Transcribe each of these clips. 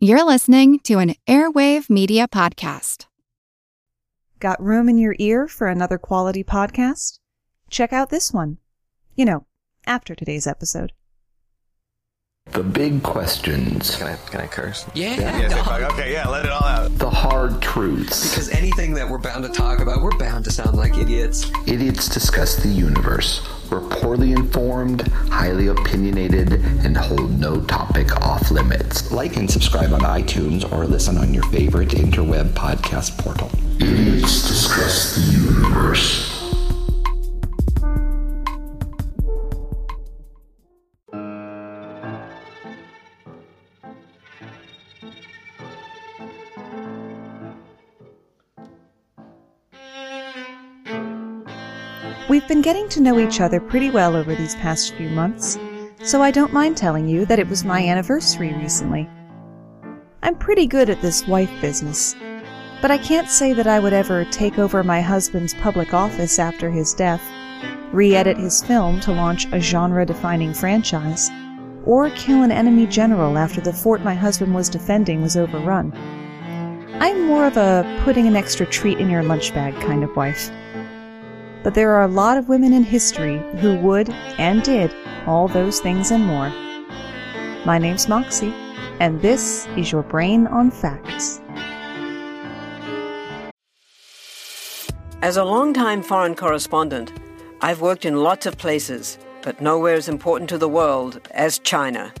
You're listening to an Airwave Media Podcast. Got room in your ear for another quality podcast? Check out this one. You know, after today's episode. The big questions. Can I can I curse? Yeah. Yeah, say fuck. Okay, yeah, let it all out. The hard truths. Because anything that we're bound to talk about, we're bound to sound like idiots. Idiots discuss the universe. We're poorly informed, highly opinionated, and hold no topic off limits. Like and subscribe on iTunes or listen on your favorite interweb podcast portal. Idiots discuss the universe. We've been getting to know each other pretty well over these past few months, so I don't mind telling you that it was my anniversary recently. I'm pretty good at this wife business, but I can't say that I would ever take over my husband's public office after his death, re edit his film to launch a genre defining franchise, or kill an enemy general after the fort my husband was defending was overrun. I'm more of a putting an extra treat in your lunch bag kind of wife. But there are a lot of women in history who would and did all those things and more. My name's Moxie, and this is your Brain on Facts. As a longtime foreign correspondent, I've worked in lots of places, but nowhere as important to the world as China.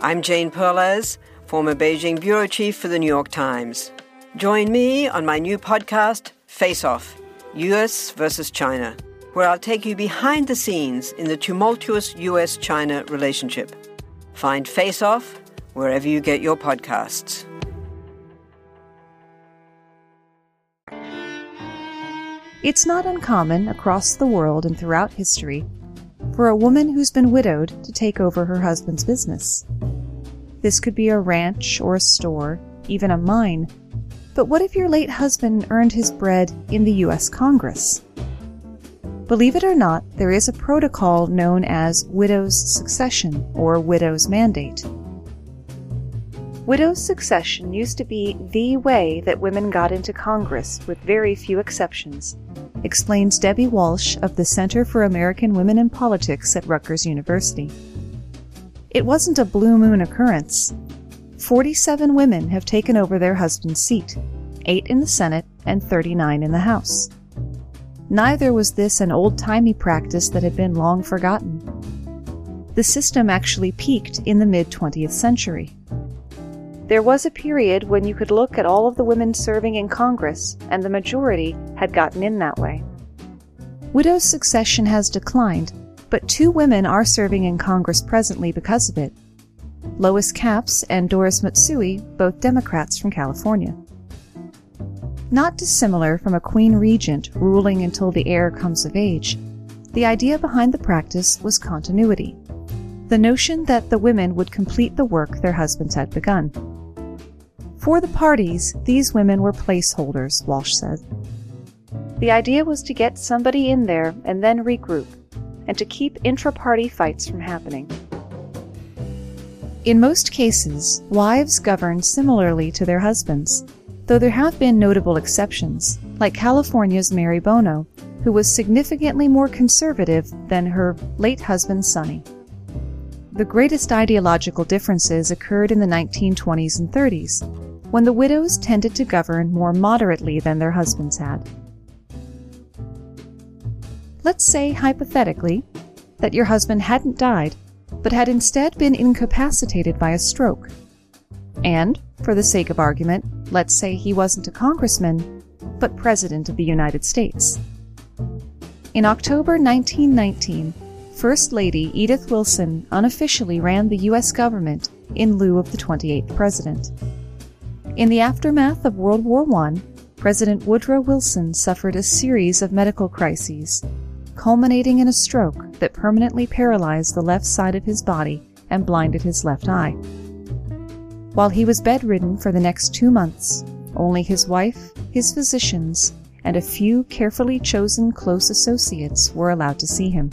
I'm Jane Perlez, former Beijing bureau chief for the New York Times. Join me on my new podcast, Face Off US versus China, where I'll take you behind the scenes in the tumultuous US China relationship. Find Face Off wherever you get your podcasts. It's not uncommon across the world and throughout history for a woman who's been widowed to take over her husband's business. This could be a ranch or a store, even a mine. But what if your late husband earned his bread in the U.S. Congress? Believe it or not, there is a protocol known as widow's succession or widow's mandate. Widow's succession used to be the way that women got into Congress, with very few exceptions, explains Debbie Walsh of the Center for American Women in Politics at Rutgers University. It wasn't a blue moon occurrence. 47 women have taken over their husband's seat, 8 in the Senate and 39 in the House. Neither was this an old timey practice that had been long forgotten. The system actually peaked in the mid 20th century. There was a period when you could look at all of the women serving in Congress, and the majority had gotten in that way. Widow's succession has declined, but two women are serving in Congress presently because of it Lois Capps and Doris Matsui, both Democrats from California. Not dissimilar from a queen regent ruling until the heir comes of age, the idea behind the practice was continuity. The notion that the women would complete the work their husbands had begun. For the parties, these women were placeholders, Walsh said. The idea was to get somebody in there and then regroup, and to keep intra party fights from happening. In most cases, wives governed similarly to their husbands, though there have been notable exceptions, like California's Mary Bono, who was significantly more conservative than her late husband Sonny. The greatest ideological differences occurred in the 1920s and 30s, when the widows tended to govern more moderately than their husbands had. Let's say, hypothetically, that your husband hadn't died, but had instead been incapacitated by a stroke. And, for the sake of argument, let's say he wasn't a congressman, but President of the United States. In October 1919, First Lady Edith Wilson unofficially ran the U.S. government in lieu of the 28th President. In the aftermath of World War I, President Woodrow Wilson suffered a series of medical crises, culminating in a stroke that permanently paralyzed the left side of his body and blinded his left eye. While he was bedridden for the next two months, only his wife, his physicians, and a few carefully chosen close associates were allowed to see him.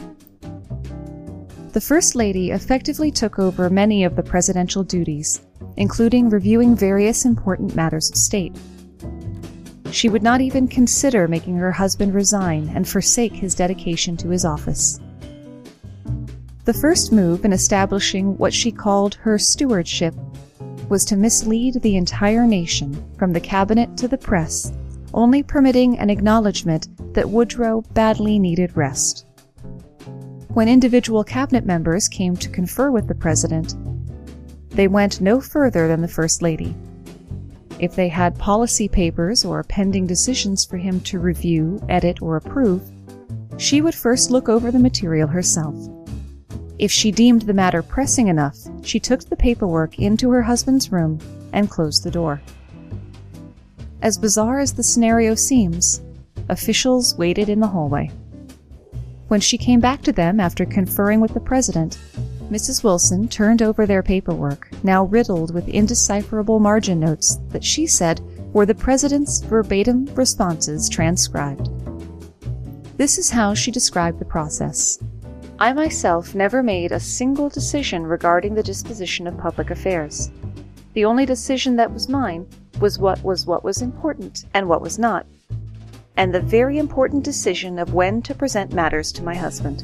The First Lady effectively took over many of the presidential duties including reviewing various important matters of state. She would not even consider making her husband resign and forsake his dedication to his office. The first move in establishing what she called her stewardship was to mislead the entire nation, from the cabinet to the press, only permitting an acknowledgement that Woodrow badly needed rest. When individual cabinet members came to confer with the president, they went no further than the First Lady. If they had policy papers or pending decisions for him to review, edit, or approve, she would first look over the material herself. If she deemed the matter pressing enough, she took the paperwork into her husband's room and closed the door. As bizarre as the scenario seems, officials waited in the hallway. When she came back to them after conferring with the president, Mrs. Wilson turned over their paperwork, now riddled with indecipherable margin notes that she said were the president's verbatim responses transcribed. This is how she described the process. I myself never made a single decision regarding the disposition of public affairs. The only decision that was mine was what was what was important and what was not, and the very important decision of when to present matters to my husband.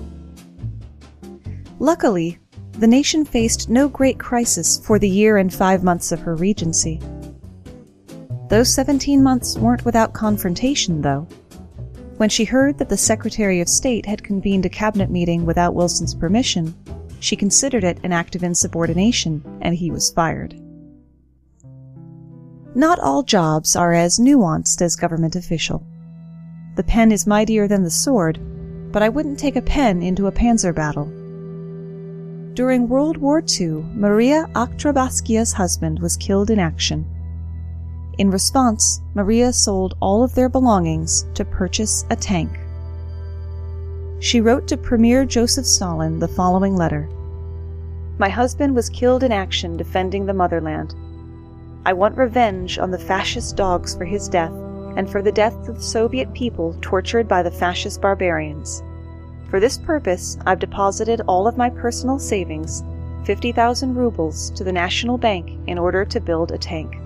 Luckily, the nation faced no great crisis for the year and five months of her regency. Those 17 months weren't without confrontation, though. When she heard that the Secretary of State had convened a cabinet meeting without Wilson's permission, she considered it an act of insubordination, and he was fired. Not all jobs are as nuanced as government official. The pen is mightier than the sword, but I wouldn't take a pen into a panzer battle. During World War II, Maria Oktyabrskaya's husband was killed in action. In response, Maria sold all of their belongings to purchase a tank. She wrote to Premier Joseph Stalin the following letter My husband was killed in action defending the motherland. I want revenge on the fascist dogs for his death and for the deaths of the Soviet people tortured by the fascist barbarians. For this purpose, I've deposited all of my personal savings, 50,000 rubles, to the National Bank in order to build a tank.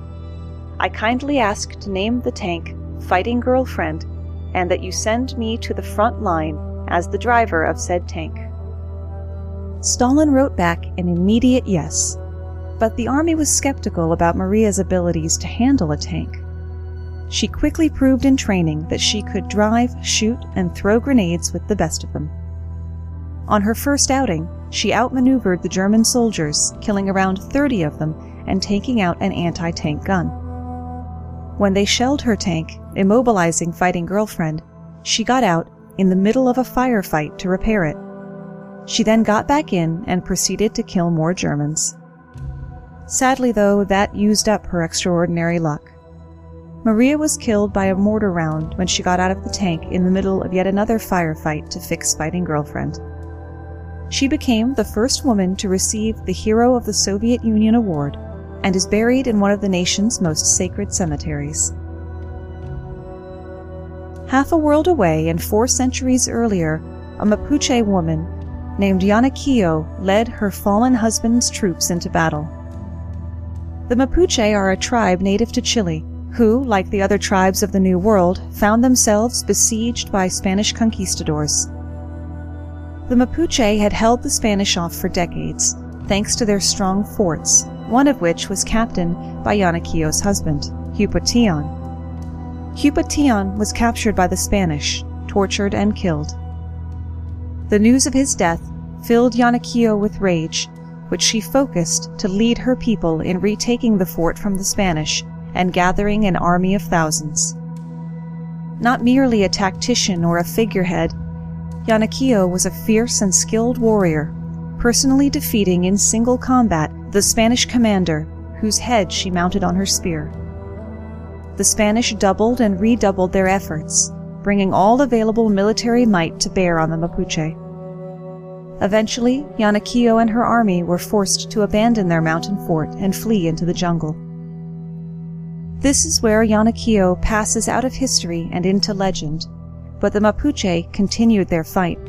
I kindly ask to name the tank Fighting Girlfriend and that you send me to the front line as the driver of said tank. Stalin wrote back an immediate yes, but the army was skeptical about Maria's abilities to handle a tank. She quickly proved in training that she could drive, shoot, and throw grenades with the best of them. On her first outing, she outmaneuvered the German soldiers, killing around 30 of them and taking out an anti tank gun. When they shelled her tank, immobilizing Fighting Girlfriend, she got out in the middle of a firefight to repair it. She then got back in and proceeded to kill more Germans. Sadly, though, that used up her extraordinary luck. Maria was killed by a mortar round when she got out of the tank in the middle of yet another firefight to fix Fighting Girlfriend. She became the first woman to receive the Hero of the Soviet Union Award and is buried in one of the nation's most sacred cemeteries. Half a world away and four centuries earlier, a Mapuche woman named Yanaquillo led her fallen husband's troops into battle. The Mapuche are a tribe native to Chile who, like the other tribes of the New World, found themselves besieged by Spanish conquistadors. The Mapuche had held the Spanish off for decades, thanks to their strong forts, one of which was captained by Yanaquillo's husband, Hupatian. Hupatian was captured by the Spanish, tortured, and killed. The news of his death filled Yanaquillo with rage, which she focused to lead her people in retaking the fort from the Spanish and gathering an army of thousands. Not merely a tactician or a figurehead, Yanaquillo was a fierce and skilled warrior, personally defeating in single combat the Spanish commander, whose head she mounted on her spear. The Spanish doubled and redoubled their efforts, bringing all available military might to bear on the Mapuche. Eventually, Yanaquillo and her army were forced to abandon their mountain fort and flee into the jungle. This is where Yanaquillo passes out of history and into legend, but the Mapuche continued their fight.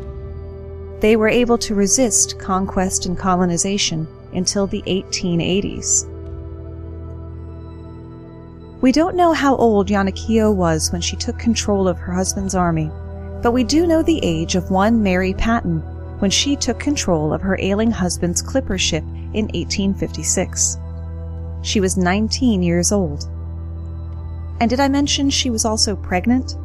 They were able to resist conquest and colonization until the 1880s. We don't know how old Iannacio was when she took control of her husband's army, but we do know the age of one Mary Patton when she took control of her ailing husband's clipper ship in 1856. She was 19 years old. And did I mention she was also pregnant?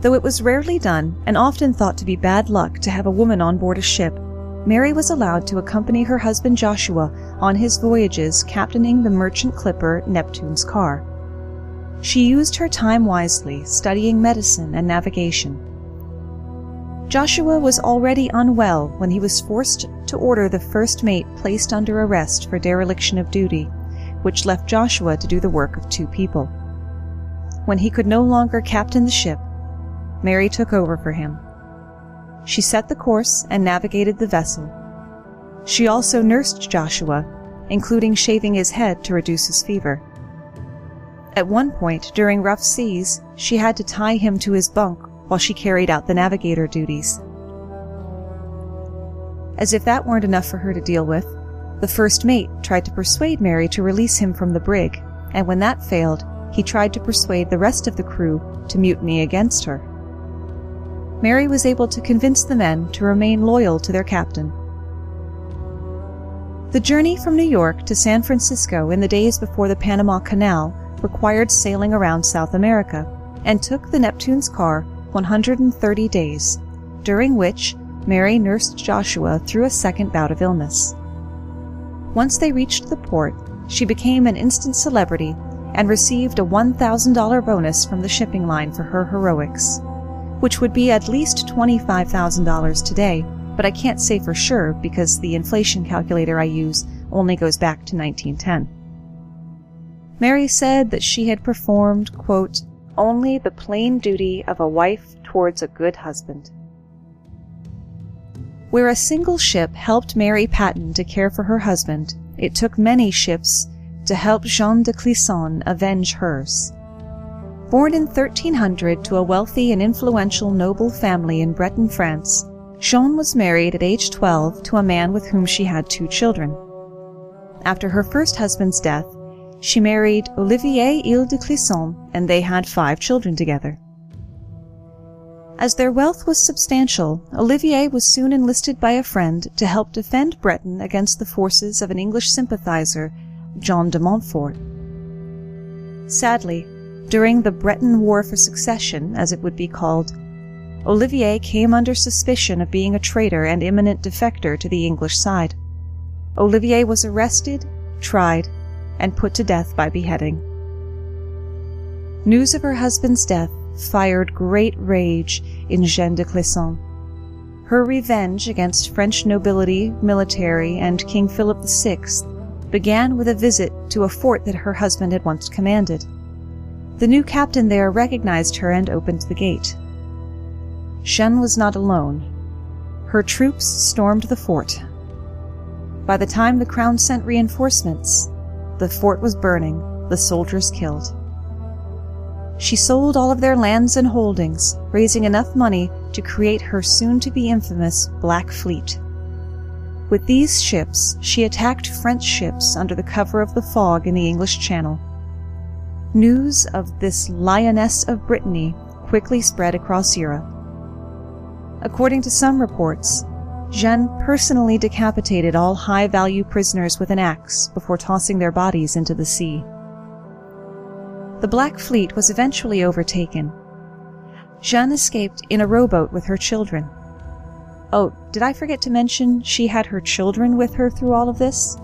Though it was rarely done and often thought to be bad luck to have a woman on board a ship, Mary was allowed to accompany her husband Joshua on his voyages captaining the merchant clipper Neptune's car. She used her time wisely, studying medicine and navigation. Joshua was already unwell when he was forced to order the first mate placed under arrest for dereliction of duty, which left Joshua to do the work of two people. When he could no longer captain the ship, Mary took over for him. She set the course and navigated the vessel. She also nursed Joshua, including shaving his head to reduce his fever. At one point, during rough seas, she had to tie him to his bunk while she carried out the navigator duties. As if that weren't enough for her to deal with, the first mate tried to persuade Mary to release him from the brig, and when that failed, he tried to persuade the rest of the crew to mutiny against her. Mary was able to convince the men to remain loyal to their captain. The journey from New York to San Francisco in the days before the Panama Canal required sailing around South America and took the Neptune's car 130 days, during which Mary nursed Joshua through a second bout of illness. Once they reached the port, she became an instant celebrity and received a $1,000 bonus from the shipping line for her heroics, which would be at least $25,000 today, but I can't say for sure because the inflation calculator I use only goes back to 1910. Mary said that she had performed, quote, only the plain duty of a wife towards a good husband. Where a single ship helped Mary Patton to care for her husband, it took many ships to help Jeanne de Clisson avenge hers. Born in 1300 to a wealthy and influential noble family in Breton, France, Jeanne was married at age 12 to a man with whom she had two children. After her first husband's death, she married Olivier Ile de Clisson, and they had five children together. As their wealth was substantial, Olivier was soon enlisted by a friend to help defend Breton against the forces of an English sympathizer, John de Montfort. Sadly, during the Breton War for Succession, as it would be called, Olivier came under suspicion of being a traitor and imminent defector to the English side. Olivier was arrested, tried, and put to death by beheading. News of her husband's death fired great rage in Jeanne de Clisson. Her revenge against French nobility, military, and King Philip VI began with a visit to a fort that her husband had once commanded. The new captain there recognized her and opened the gate. Shen was not alone. Her troops stormed the fort. By the time the crown sent reinforcements, the fort was burning, the soldiers killed. She sold all of their lands and holdings, raising enough money to create her soon to be infamous Black Fleet. With these ships, she attacked French ships under the cover of the fog in the English Channel. News of this Lioness of Brittany quickly spread across Europe. According to some reports, Jeanne personally decapitated all high value prisoners with an axe before tossing their bodies into the sea. The Black Fleet was eventually overtaken. Jeanne escaped in a rowboat with her children. Oh, did I forget to mention she had her children with her through all of this?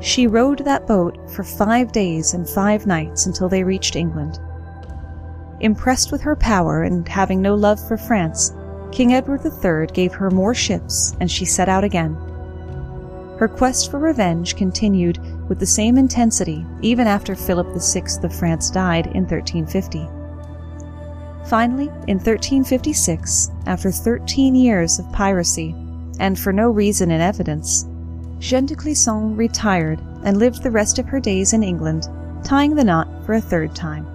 She rowed that boat for five days and five nights until they reached England. Impressed with her power and having no love for France, King Edward III gave her more ships, and she set out again. Her quest for revenge continued with the same intensity even after Philip VI of France died in 1350. Finally, in 1356, after 13 years of piracy, and for no reason in evidence, Jeanne de Clisson retired and lived the rest of her days in England, tying the knot for a third time.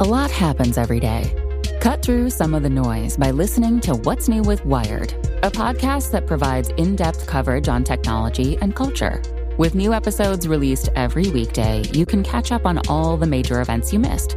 A lot happens every day Cut through some of the noise by listening to What's New with Wired, a podcast that provides in depth coverage on technology and culture. With new episodes released every weekday, you can catch up on all the major events you missed.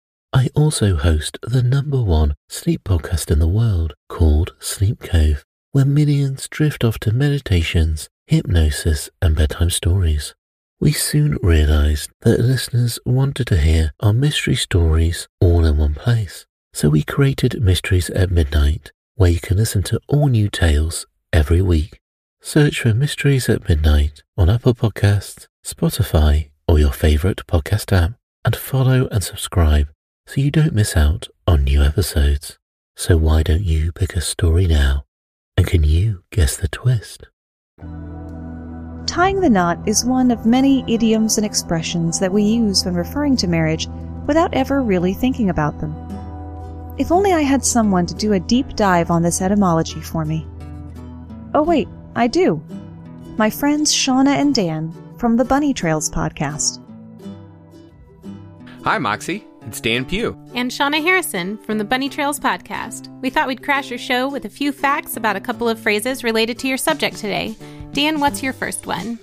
I also host the number one sleep podcast in the world called Sleep Cove, where millions drift off to meditations, hypnosis, and bedtime stories. We soon realized that listeners wanted to hear our mystery stories all in one place. So we created Mysteries at Midnight, where you can listen to all new tales every week. Search for Mysteries at Midnight on Apple Podcasts, Spotify, or your favorite podcast app, and follow and subscribe so you don't miss out on new episodes. So why don't you pick a story now? And can you guess the twist? Tying the knot is one of many idioms and expressions that we use when referring to marriage without ever really thinking about them. If only I had someone to do a deep dive on this etymology for me. Oh, wait, I do. My friends Shauna and Dan from the Bunny Trails podcast. Hi, Moxie. It's Dan Pugh. And Shauna Harrison from the Bunny Trails podcast. We thought we'd crash your show with a few facts about a couple of phrases related to your subject today. Dan, what's your first one?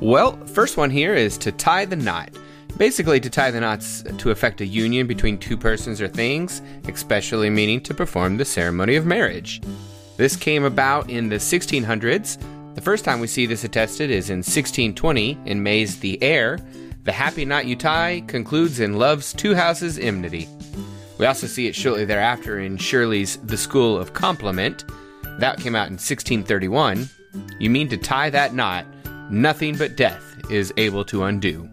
Well, first one here is to tie the knot. Basically, to tie the knots to effect a union between two persons or things, especially meaning to perform the ceremony of marriage. This came about in the 1600s. The first time we see this attested is in 1620 in May's The Heir. The happy knot you tie concludes in love's two houses enmity. We also see it shortly thereafter in Shirley's The School of Compliment. That came out in 1631. You mean to tie that knot, nothing but death is able to undo.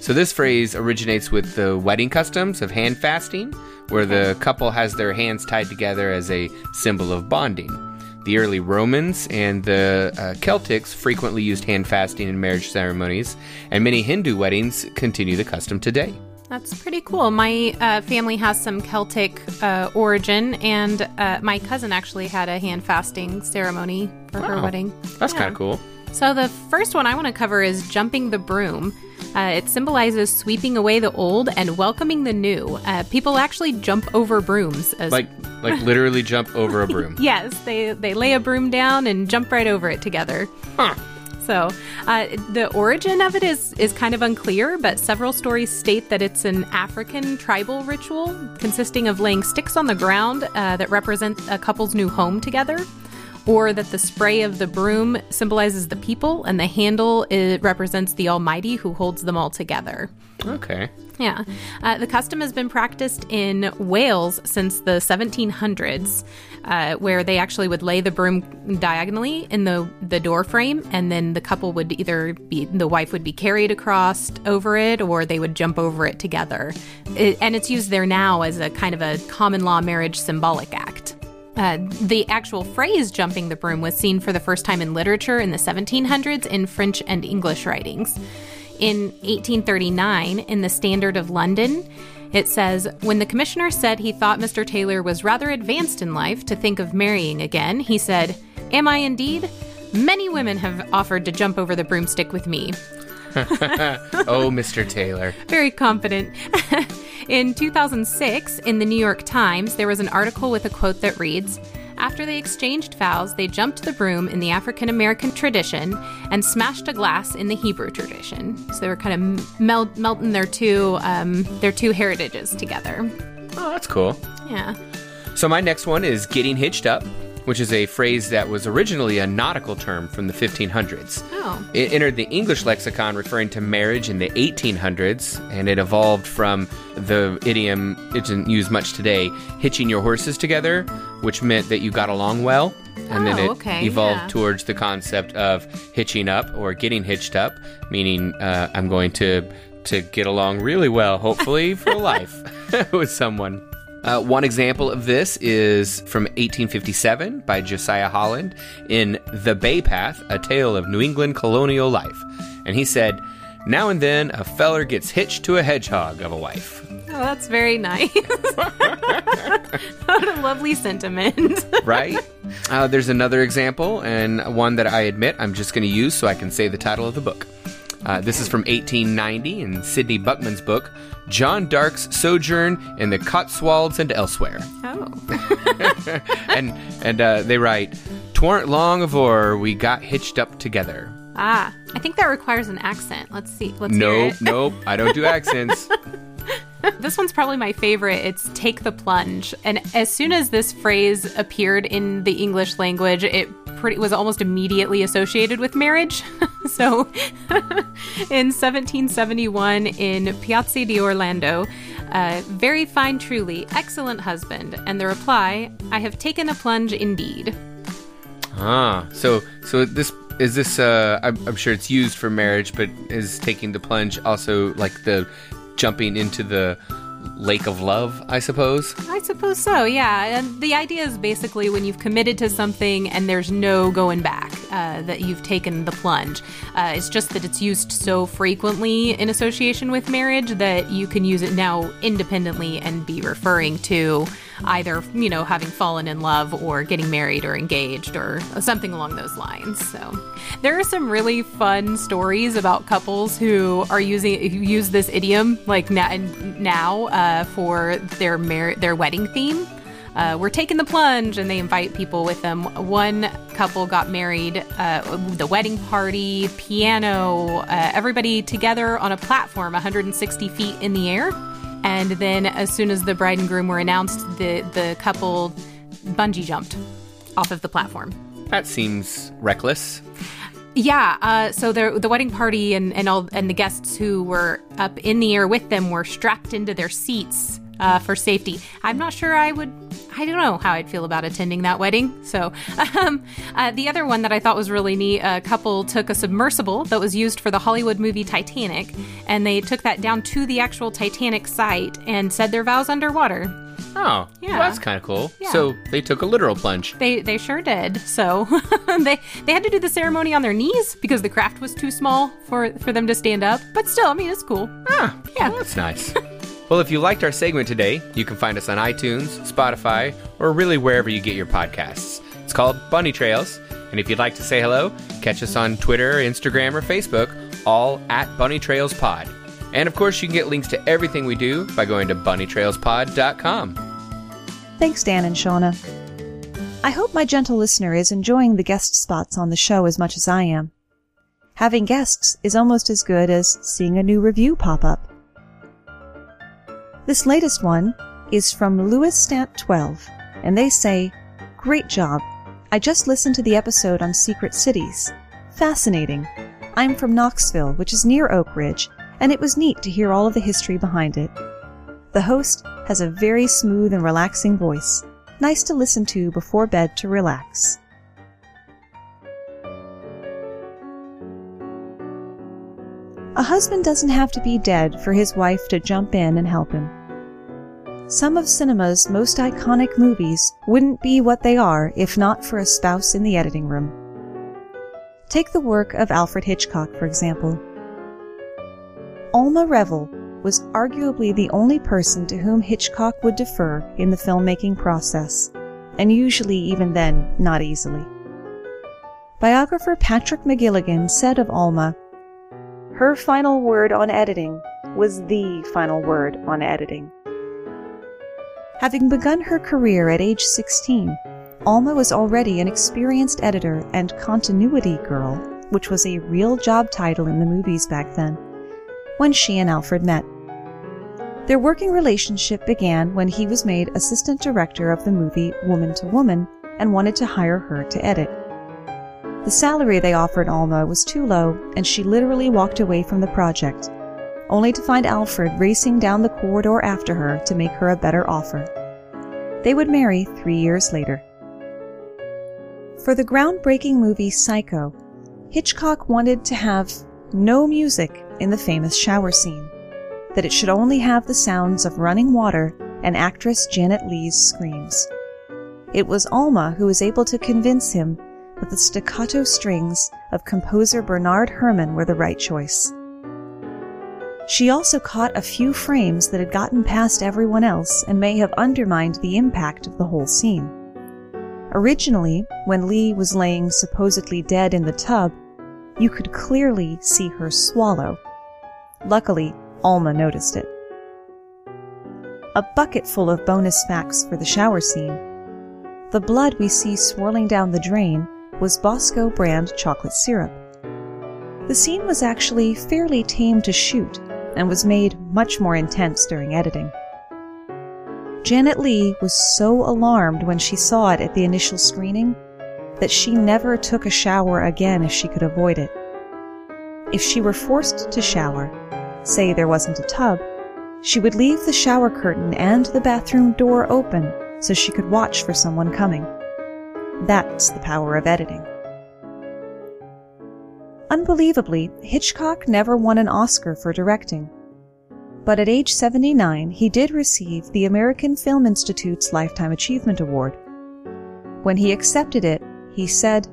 So this phrase originates with the wedding customs of hand fasting, where the couple has their hands tied together as a symbol of bonding. The early Romans and the uh, Celtics frequently used hand fasting in marriage ceremonies, and many Hindu weddings continue the custom today. That's pretty cool. My uh, family has some Celtic uh, origin, and uh, my cousin actually had a hand fasting ceremony for her wedding. That's Yeah. kind of cool. So, the first one I want to cover is jumping the broom. Uh, it symbolizes sweeping away the old and welcoming the new. Uh, people actually jump over brooms. As, Like, like literally jump over a broom. yes, they, they lay a broom down and jump right over it together. Huh. So, uh, the origin of it is is kind of unclear, but several stories state that it's an African tribal ritual consisting of laying sticks on the ground uh, that represent a couple's new home together, or that the spray of the broom symbolizes the people, and the handle it represents the Almighty who holds them all together. Okay. Yeah. Uh, the custom has been practiced in Wales since the 1700s, uh, where they actually would lay the broom diagonally in the, the door frame, and then the couple would either be, the wife would be carried across over it, or they would jump over it together. It, and it's used there now as a kind of a common law marriage symbolic act. Uh, the actual phrase jumping the broom was seen for the first time in literature in the 1700s in French and English writings. In 1839, in the Standard of London, it says When the commissioner said he thought Mr. Taylor was rather advanced in life to think of marrying again, he said, Am I indeed? Many women have offered to jump over the broomstick with me. oh, Mr. Taylor. Very confident. in 2006, in the New York Times, there was an article with a quote that reads After they exchanged vows, they jumped the broom in the African American tradition and smashed a glass in the Hebrew tradition. So they were kind of mel- melting their two um, their two heritages together. Oh, that's cool. Yeah. So my next one is getting hitched up. Which is a phrase that was originally a nautical term from the 1500s. Oh. It entered the English lexicon referring to marriage in the 1800s, and it evolved from the idiom, It isn't used much today, hitching your horses together, which meant that you got along well. And then Oh, it okay, evolved yeah. towards the concept of hitching up or getting hitched up, meaning uh, I'm going to to get along really well, hopefully for life, with someone. Uh, one example of this is from 1857 by Josiah Holland in The Bay Path, a tale of New England colonial life. And he said, Now and then a feller gets hitched to a hedgehog of a wife. Oh, that's very nice. what a lovely sentiment. right? Uh, there's another example, and one that I admit I'm just going to use so I can say the title of the book. Uh, this is from 1890 in Sydney Buckman's book, John Darke's Sojourn in the Cotswolds and Elsewhere. Oh. and and uh, they write, "Twarn't long afore we got hitched up together." Ah, I think that requires an accent. Let's see. Let's hear Nope, it. nope, I don't do accents. This one's probably my favorite. It's take the plunge. And as soon as this phrase appeared in the English language, it pretty was almost immediately associated with marriage. so in 1771 in Piazza di Orlando, uh, very fine truly, excellent husband. And the reply, I have taken a plunge indeed. Ah, so so this is this. Uh, I'm, I'm sure it's used for marriage, but is taking the plunge also like the jumping into the lake of love? I suppose. I suppose so, yeah. And the idea is basically when you've committed to something and there's no going back, uh, that you've taken the plunge. Uh, it's just that it's used so frequently in association with marriage that you can use it now independently and be referring to either, you know, having fallen in love or getting married or engaged or something along those lines. So there are some really fun stories about couples who are using who use this idiom like na- now uh, for their mar- their wedding theme. Uh, we're taking the plunge, and they invite people with them. One couple got married, uh, the wedding party, piano, uh, everybody together on a platform 160 feet in the air. And then, as soon as the bride and groom were announced, the the couple bungee jumped off of the platform. That seems reckless. Yeah, uh, so the the wedding party and and all and the guests who were up in the air with them were strapped into their seats uh, for safety. I'm not sure I would. I don't know how I'd feel about attending that wedding. So, um, uh, the other one that I thought was really neat, a couple took a submersible that was used for the Hollywood movie Titanic, and they took that down to the actual Titanic site and said their vows underwater. Oh, Yeah. well, that's kind of cool. Yeah. So they took a literal plunge. They they sure did. So they they had to do the ceremony on their knees because the craft was too small for for them to stand up. But still, I mean, it's cool. Ah, Yeah. well, that's nice. well, if you liked our segment today, you can find us on iTunes, Spotify, or really wherever you get your podcasts. It's called Bunny Trails. And if you'd like to say hello, catch us on Twitter, Instagram, or Facebook, all at Bunny Trails Pod. And of course, you can get links to everything we do by going to bunnytrailspod.com. Thanks, Dan and Shauna. I hope my gentle listener is enjoying the guest spots on the show as much as I am. Having guests is almost as good as seeing a new review pop up. This latest one is from Louis Stant 12, and they say, Great job. I just listened to the episode on secret cities. Fascinating. I'm from Knoxville, which is near Oak Ridge, and it was neat to hear all of the history behind it. The host has a very smooth and relaxing voice, nice to listen to before bed to relax. A husband doesn't have to be dead for his wife to jump in and help him. Some of cinema's most iconic movies wouldn't be what they are if not for a spouse in the editing room. Take the work of Alfred Hitchcock, for example. Alma Reville was arguably the only person to whom Hitchcock would defer in the filmmaking process, and usually even then, not easily. Biographer Patrick McGilligan said of Alma, Her final word on editing was the final word on editing. Having begun her career at age 16, Alma was already an experienced editor and continuity girl, which was a real job title in the movies back then, when she and Alfred met. Their working relationship began when he was made assistant director of the movie Woman to Woman, and wanted to hire her to edit. The salary they offered Alma was too low, and she literally walked away from the project, only to find Alfred racing down the corridor after her to make her a better offer. They would marry three years later. For the groundbreaking movie Psycho, Hitchcock wanted to have no music in the famous shower scene, that it should only have the sounds of running water and actress Janet Leigh's screams. It was Alma who was able to convince him that the staccato strings of composer Bernard Herrmann were the right choice. She also caught a few frames that had gotten past everyone else and may have undermined the impact of the whole scene. Originally, when Leigh was laying supposedly dead in the tub, you could clearly see her swallow. Luckily, Alma noticed it. A bucket full of bonus facts for the shower scene. The blood we see swirling down the drain was Bosco brand chocolate syrup. The scene was actually fairly tame to shoot and was made much more intense during editing. Janet Leigh was so alarmed when she saw it at the initial screening that she never took a shower again if she could avoid it. If she were forced to shower, say there wasn't a tub, she would leave the shower curtain and the bathroom door open so she could watch for someone coming. That's the power of editing. Unbelievably, Hitchcock never won an Oscar for directing but at age 79 he did receive the American Film Institute's Lifetime Achievement Award. When he accepted it, he said,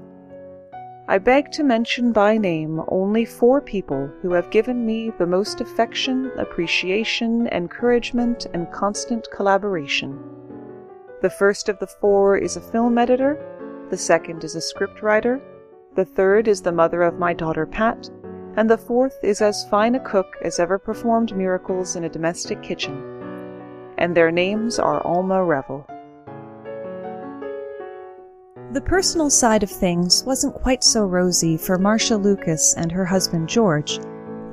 I beg to mention by name only four people who have given me the most affection, appreciation, encouragement, and constant collaboration. The first of the four is a film editor, the second is a scriptwriter, the third is the mother of my daughter Pat, and the fourth is as fine a cook as ever performed miracles in a domestic kitchen. And their names are Alma Reville. The personal side of things wasn't quite so rosy for Marcia Lucas and her husband George,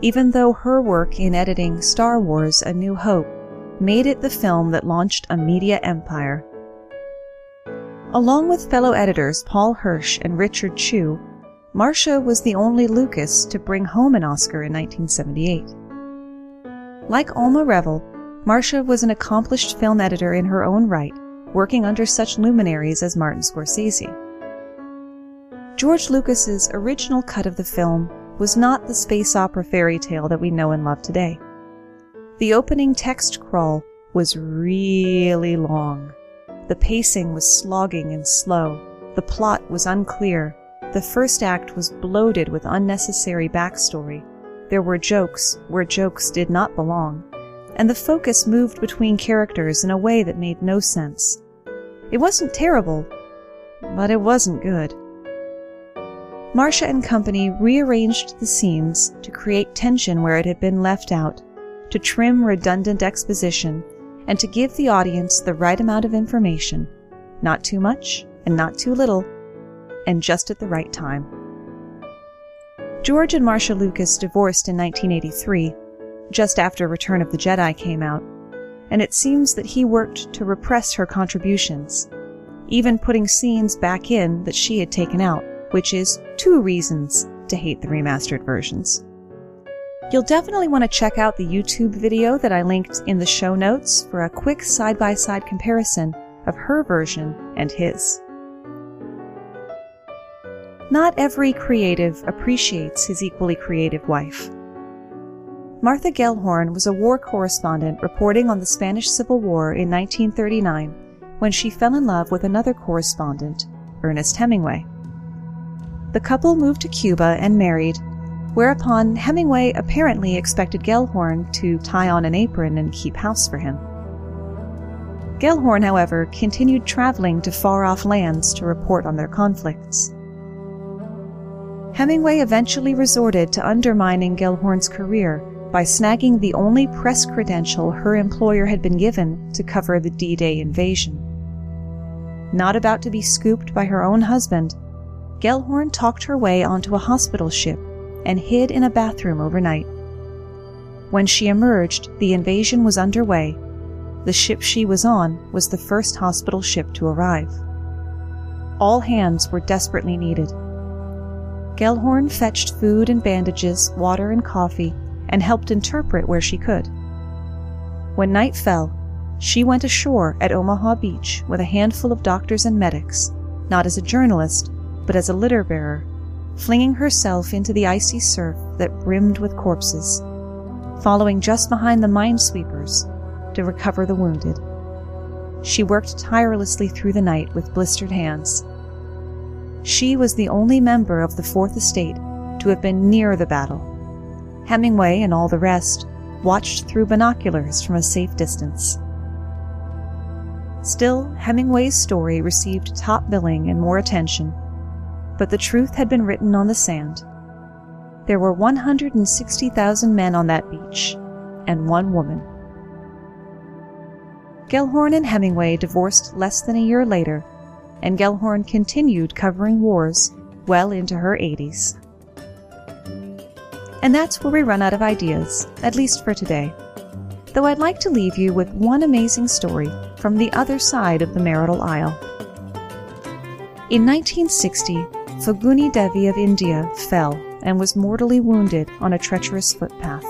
even though her work in editing Star Wars A New Hope made it the film that launched a media empire. Along with fellow editors Paul Hirsch and Richard Chew, Marcia was the only Lucas to bring home an Oscar in 1978. Like Alma Reville, Marcia was an accomplished film editor in her own right, working under such luminaries as Martin Scorsese. George Lucas's original cut of the film was not the space opera fairy tale that we know and love today. The opening text crawl was really long. The pacing was slogging and slow. The plot was unclear the first act was bloated with unnecessary backstory. There were jokes where jokes did not belong, and the focus moved between characters in a way that made no sense. It wasn't terrible, but it wasn't good. Marcia and company rearranged the scenes to create tension where it had been left out, to trim redundant exposition, and to give the audience the right amount of information, not too much and not too little, and just at the right time. George and Marcia Lucas divorced in 1983, just after Return of the Jedi came out, and it seems that he worked to repress her contributions, even putting scenes back in that she had taken out, which is two reasons to hate the remastered versions. You'll definitely want to check out the YouTube video that I linked in the show notes for a quick side by side comparison of her version and his. Not every creative appreciates his equally creative wife. Martha Gellhorn was a war correspondent reporting on the Spanish Civil War in 1939 when she fell in love with another correspondent, Ernest Hemingway. The couple moved to Cuba and married, whereupon Hemingway apparently expected Gellhorn to tie on an apron and keep house for him. Gellhorn, however, continued traveling to far off lands to report on their conflicts. Hemingway eventually resorted to undermining Gellhorn's career by snagging the only press credential her employer had been given to cover the D Day invasion. Not about to be scooped by her own husband, Gellhorn talked her way onto a hospital ship and hid in a bathroom overnight. When she emerged, the invasion was underway. The ship she was on was the first hospital ship to arrive. all hands were desperately needed. Gellhorn fetched food and bandages, water and coffee, and helped interpret where she could. When night fell, she went ashore at Omaha Beach with a handful of doctors and medics, not as a journalist, but as a litter bearer, flinging herself into the icy surf that brimmed with corpses, following just behind the minesweepers to recover the wounded. She worked tirelessly through the night with blistered hands. She was the only member of the Fourth Estate to have been near the battle. Hemingway and all the rest watched through binoculars from a safe distance. Still, Hemingway's story received top billing and more attention, but the truth had been written on the sand. There were 160,000 men on that beach, and one woman. Gellhorn and Hemingway divorced less than a year later, and Gellhorn continued covering wars well into her 80s. And that's where we run out of ideas, at least for today. Though I'd like to leave you with one amazing story from the other side of the marital aisle. In 1960, Phaguni Devi of India fell and was mortally wounded on a treacherous footpath.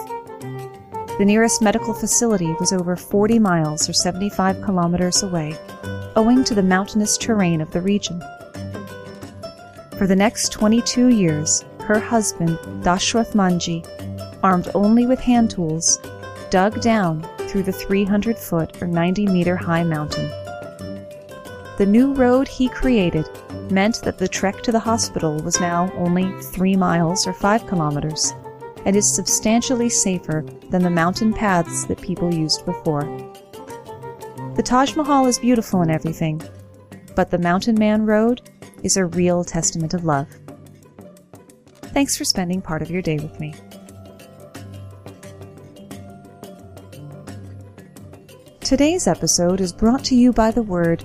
The nearest medical facility was over 40 miles or 75 kilometers away, owing to the mountainous terrain of the region. For the next 22 years, her husband, Dashrath Manjhi, armed only with hand tools, dug down through the 300 foot or 90 meter high mountain. The new road he created meant that the trek to the hospital was now only 3 miles or 5 kilometers and is substantially safer than the mountain paths that people used before. The Taj Mahal is beautiful and everything, but the Mountain Man Road is a real testament of love. Thanks for spending part of your day with me. Today's episode is brought to you by the word